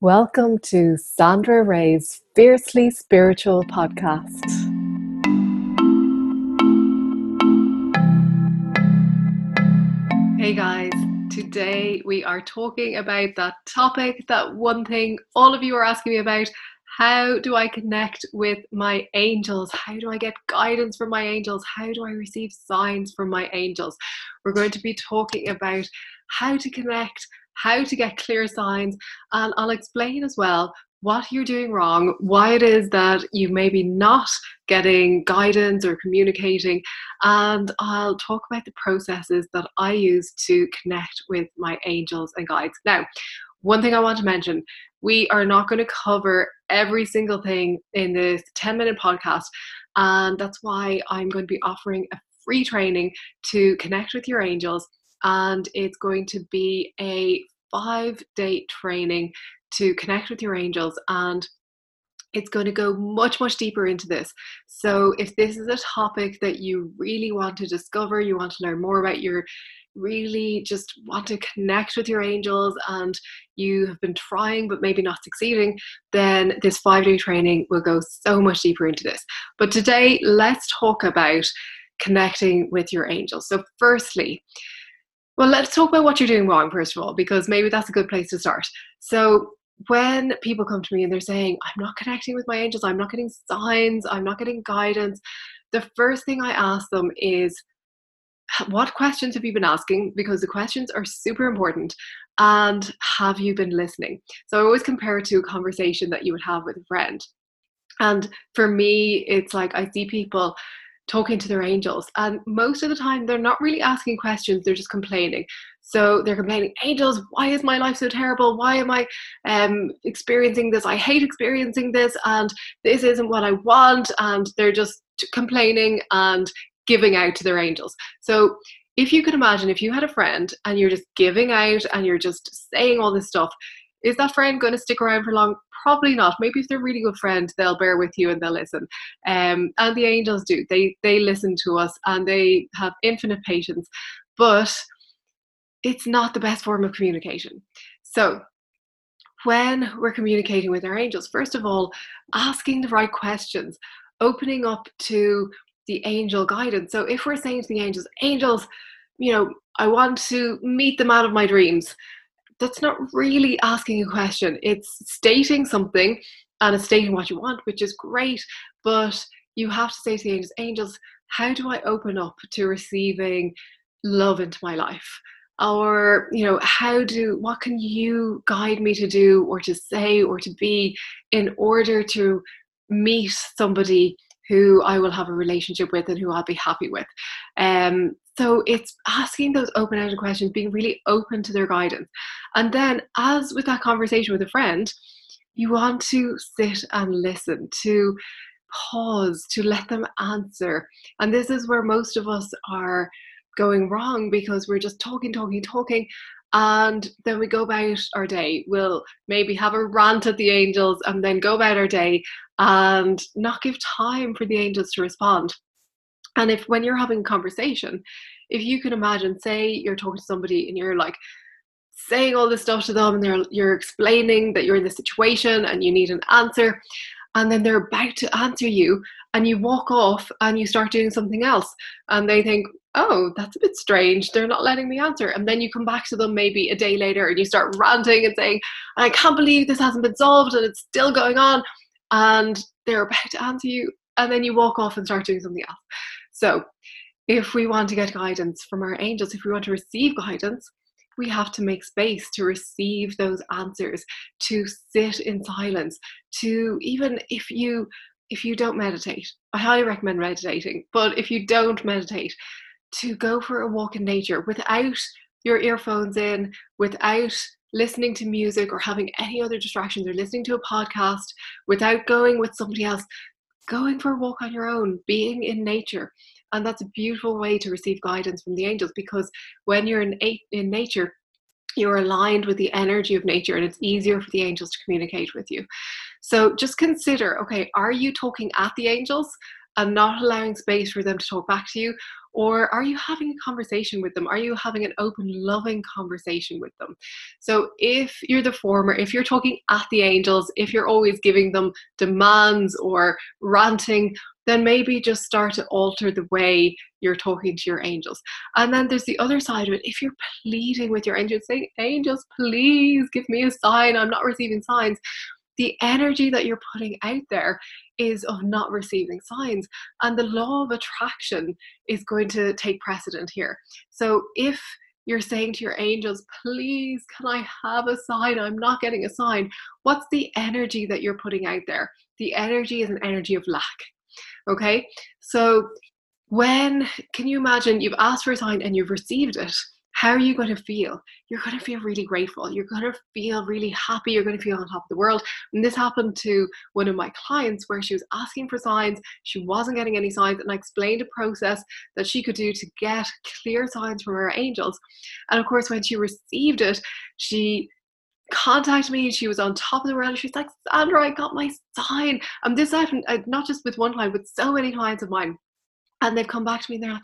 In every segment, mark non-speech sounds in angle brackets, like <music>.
Welcome to Sandra Ray's Fiercely Spiritual podcast. Hey guys, today we are talking about that topic, that one thing all of you are asking me about. How do I connect with my angels? How do I get guidance from my angels? How do I receive signs from my angels? We're going to be talking about how to connect how to get clear signs, and I'll explain as well what you're doing wrong, why it is that you may be not getting guidance or communicating, and I'll talk about the processes that I use to connect with my angels and guides. Now, one thing I want to mention we are not going to cover every single thing in this 10 minute podcast, and that's why I'm going to be offering a free training to connect with your angels and it's going to be a five day training to connect with your angels and it's going to go much much deeper into this so if this is a topic that you really want to discover you want to learn more about your really just want to connect with your angels and you have been trying but maybe not succeeding, then this five day training will go so much deeper into this. But today, let's talk about connecting with your angels. So, firstly, well, let's talk about what you're doing wrong, first of all, because maybe that's a good place to start. So, when people come to me and they're saying, I'm not connecting with my angels, I'm not getting signs, I'm not getting guidance, the first thing I ask them is, What questions have you been asking? Because the questions are super important. And have you been listening? So, I always compare it to a conversation that you would have with a friend. And for me, it's like I see people talking to their angels. And most of the time, they're not really asking questions, they're just complaining. So they're complaining, angels, why is my life so terrible? Why am I um, experiencing this? I hate experiencing this, and this isn't what I want. And they're just complaining and giving out to their angels. So if you could imagine, if you had a friend and you're just giving out and you're just saying all this stuff, is that friend going to stick around for long? Probably not. Maybe if they're really good friend, they'll bear with you and they'll listen. Um, and the angels do. They they listen to us and they have infinite patience. But it's not the best form of communication. So when we're communicating with our angels, first of all, asking the right questions, opening up to the angel guidance. So if we're saying to the angels, angels, you know, I want to meet them out of my dreams that's not really asking a question. It's stating something and it's stating what you want, which is great. But you have to say to the angels, angels, how do I open up to receiving love into my life? Or, you know, how do, what can you guide me to do or to say or to be in order to meet somebody who I will have a relationship with and who I'll be happy with. Um, so it's asking those open ended questions, being really open to their guidance. And then, as with that conversation with a friend, you want to sit and listen, to pause, to let them answer. And this is where most of us are going wrong because we're just talking, talking, talking. And then we go about our day. We'll maybe have a rant at the angels and then go about our day and not give time for the angels to respond. And if when you're having a conversation, if you can imagine, say you're talking to somebody and you're like saying all this stuff to them and you're explaining that you're in the situation and you need an answer, and then they're about to answer you and you walk off and you start doing something else and they think oh that's a bit strange they're not letting me answer. And then you come back to them maybe a day later and you start ranting and saying i can't believe this hasn't been solved and it's still going on and they're about to answer you and then you walk off and start doing something else. So if we want to get guidance from our angels if we want to receive guidance we have to make space to receive those answers to sit in silence to even if you if you don't meditate i highly recommend meditating but if you don't meditate to go for a walk in nature without your earphones in without listening to music or having any other distractions or listening to a podcast without going with somebody else, going for a walk on your own, being in nature. And that's a beautiful way to receive guidance from the angels because when you're in, in nature, you're aligned with the energy of nature and it's easier for the angels to communicate with you. So just consider okay, are you talking at the angels and not allowing space for them to talk back to you? Or are you having a conversation with them? Are you having an open, loving conversation with them? So, if you're the former, if you're talking at the angels, if you're always giving them demands or ranting, then maybe just start to alter the way you're talking to your angels. And then there's the other side of it. If you're pleading with your angels, saying, Angels, please give me a sign, I'm not receiving signs, the energy that you're putting out there is of not receiving signs. And the law of attraction is going to take precedent here. So if you're saying to your angels, please, can I have a sign? I'm not getting a sign. What's the energy that you're putting out there? The energy is an energy of lack. Okay, so when can you imagine you've asked for a sign and you've received it? How are you going to feel? You're going to feel really grateful. You're going to feel really happy. You're going to feel on top of the world. And this happened to one of my clients where she was asking for signs. She wasn't getting any signs. And I explained a process that she could do to get clear signs from her angels. And of course, when she received it, she contacted me she was on top of the world. She's like, Sandra, I got my sign. And this happened uh, not just with one client, but so many clients of mine. And they've come back to me and they're like,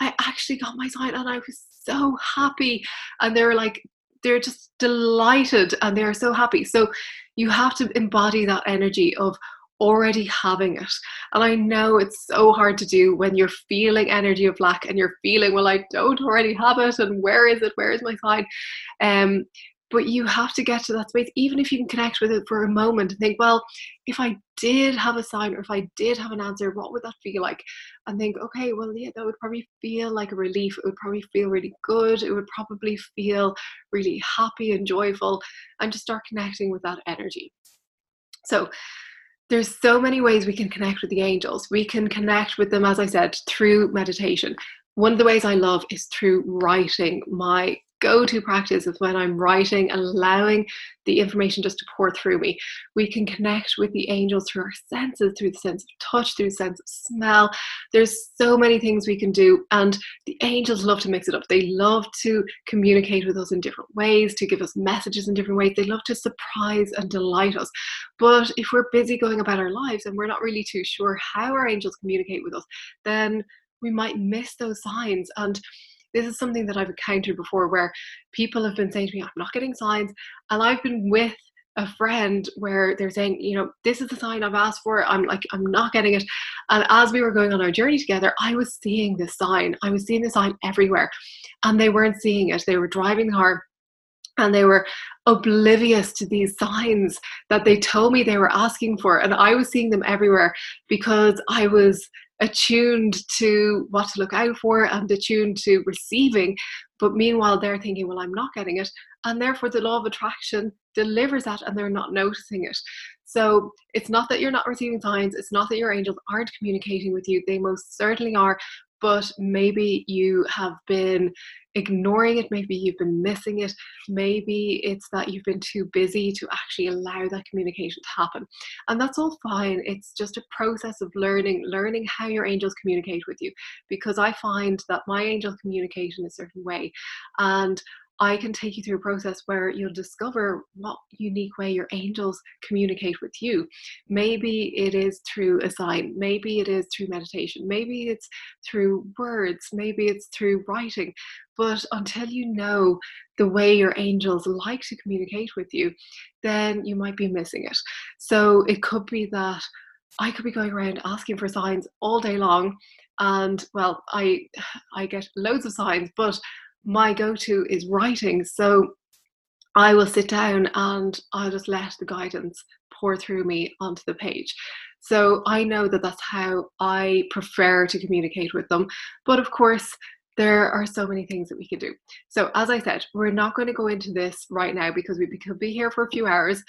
I actually got my sign and I was so happy. And they're like, they're just delighted and they're so happy. So you have to embody that energy of already having it. And I know it's so hard to do when you're feeling energy of lack and you're feeling, well, I don't already have it, and where is it? Where is my sign? Um, but you have to get to that space even if you can connect with it for a moment and think well if i did have a sign or if i did have an answer what would that feel like? And think okay well yeah that would probably feel like a relief. It would probably feel really good. It would probably feel really happy and joyful and just start connecting with that energy. So there's so many ways we can connect with the angels. We can connect with them as i said through meditation. One of the ways I love is through writing. My go to practice is when I'm writing, allowing the information just to pour through me. We can connect with the angels through our senses, through the sense of touch, through the sense of smell. There's so many things we can do, and the angels love to mix it up. They love to communicate with us in different ways, to give us messages in different ways. They love to surprise and delight us. But if we're busy going about our lives and we're not really too sure how our angels communicate with us, then we might miss those signs. And this is something that I've encountered before where people have been saying to me, I'm not getting signs. And I've been with a friend where they're saying, you know, this is the sign I've asked for. I'm like, I'm not getting it. And as we were going on our journey together, I was seeing this sign. I was seeing the sign everywhere. And they weren't seeing it. They were driving the car and they were oblivious to these signs that they told me they were asking for. And I was seeing them everywhere because I was attuned to what to look out for and attuned to receiving. But meanwhile, they're thinking, well, I'm not getting it. And therefore, the law of attraction delivers that and they're not noticing it. So it's not that you're not receiving signs, it's not that your angels aren't communicating with you, they most certainly are. But maybe you have been ignoring it, maybe you've been missing it, maybe it's that you've been too busy to actually allow that communication to happen. And that's all fine. It's just a process of learning, learning how your angels communicate with you. Because I find that my angel communicate in a certain way. And I can take you through a process where you'll discover what unique way your angels communicate with you. Maybe it is through a sign, maybe it is through meditation, maybe it's through words, maybe it's through writing. But until you know the way your angels like to communicate with you, then you might be missing it. So it could be that I could be going around asking for signs all day long and well i <sighs> i get loads of signs but my go-to is writing. So i will sit down and i'll just let the guidance pour through me onto the page. So i know that that's how i prefer to communicate with them. But of course there are so many things that we can do. So as i said we're not going to go into this right now because we could be here for a few hours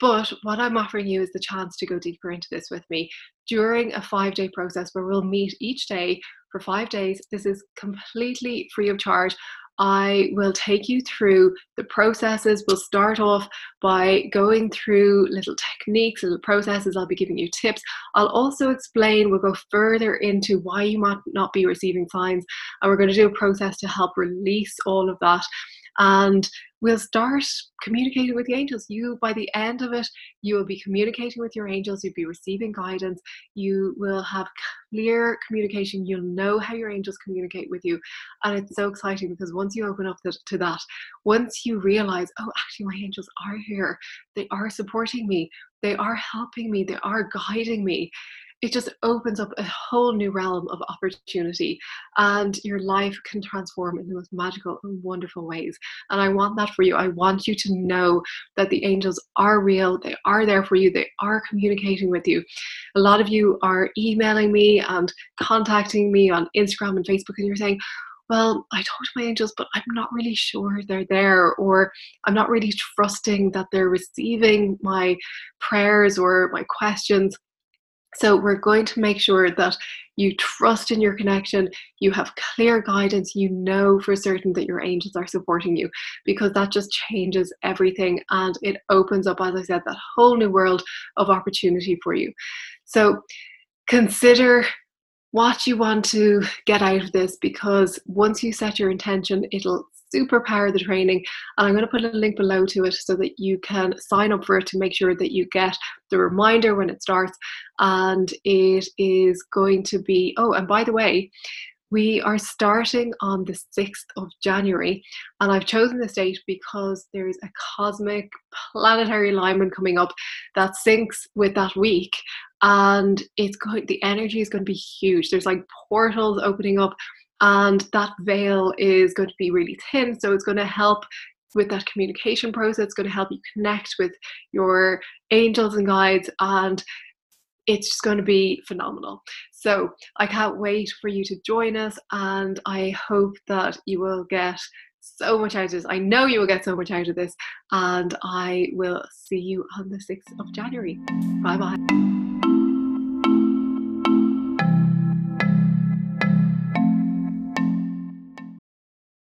but what I'm offering you is the chance to go deeper into this with me during a five day process where we'll meet each day for five days. This is completely free of charge. I will take you through the processes. We'll start off by going through little techniques, little processes. I'll be giving you tips. I'll also explain, we'll go further into why you might not be receiving signs. And we're going to do a process to help release all of that and we'll start communicating with the angels. You, by the end of it, you will be communicating with your angels, you'll be receiving guidance, you will have clear communication, you'll know how your angels communicate with you. And it's so exciting because once you open up to that, once you realize, oh, actually, my angels are here, they are supporting me, they are helping me, they are guiding me it just opens up a whole new realm of opportunity and your life can transform in the most magical and wonderful ways. And i want that for you. I want you to know that the angels are real they are there for you they are communicating with you. A lot of you are emailing me and contacting me on instagram and facebook and you're saying well, I talk to my angels, but I'm not really sure they're there, or I'm not really trusting that they're receiving my prayers or my questions. So we're going to make sure that you trust in your connection, you have clear guidance, you know for certain that your angels are supporting you because that just changes everything and it opens up, as I said, that whole new world of opportunity for you. So consider what you want to get out of this because once you set your intention, it'll superpower the training. And I'm going to put a link below to it so that you can sign up for it to make sure that you get the reminder when it starts. And it is going to be, oh, and by the way, we are starting on the 6th of January, and I've chosen this date because there's a cosmic planetary alignment coming up that syncs with that week, and it's going. The energy is going to be huge. There's like portals opening up and that veil is going to be really thin so it's going to help with that communication process it's going to help you connect with your angels and guides and it's just going to be phenomenal. So i can't wait for you to join us and i hope that you will get so much out of this. I know you will get so much out of this and i will see you on the 6th of january. Bye bye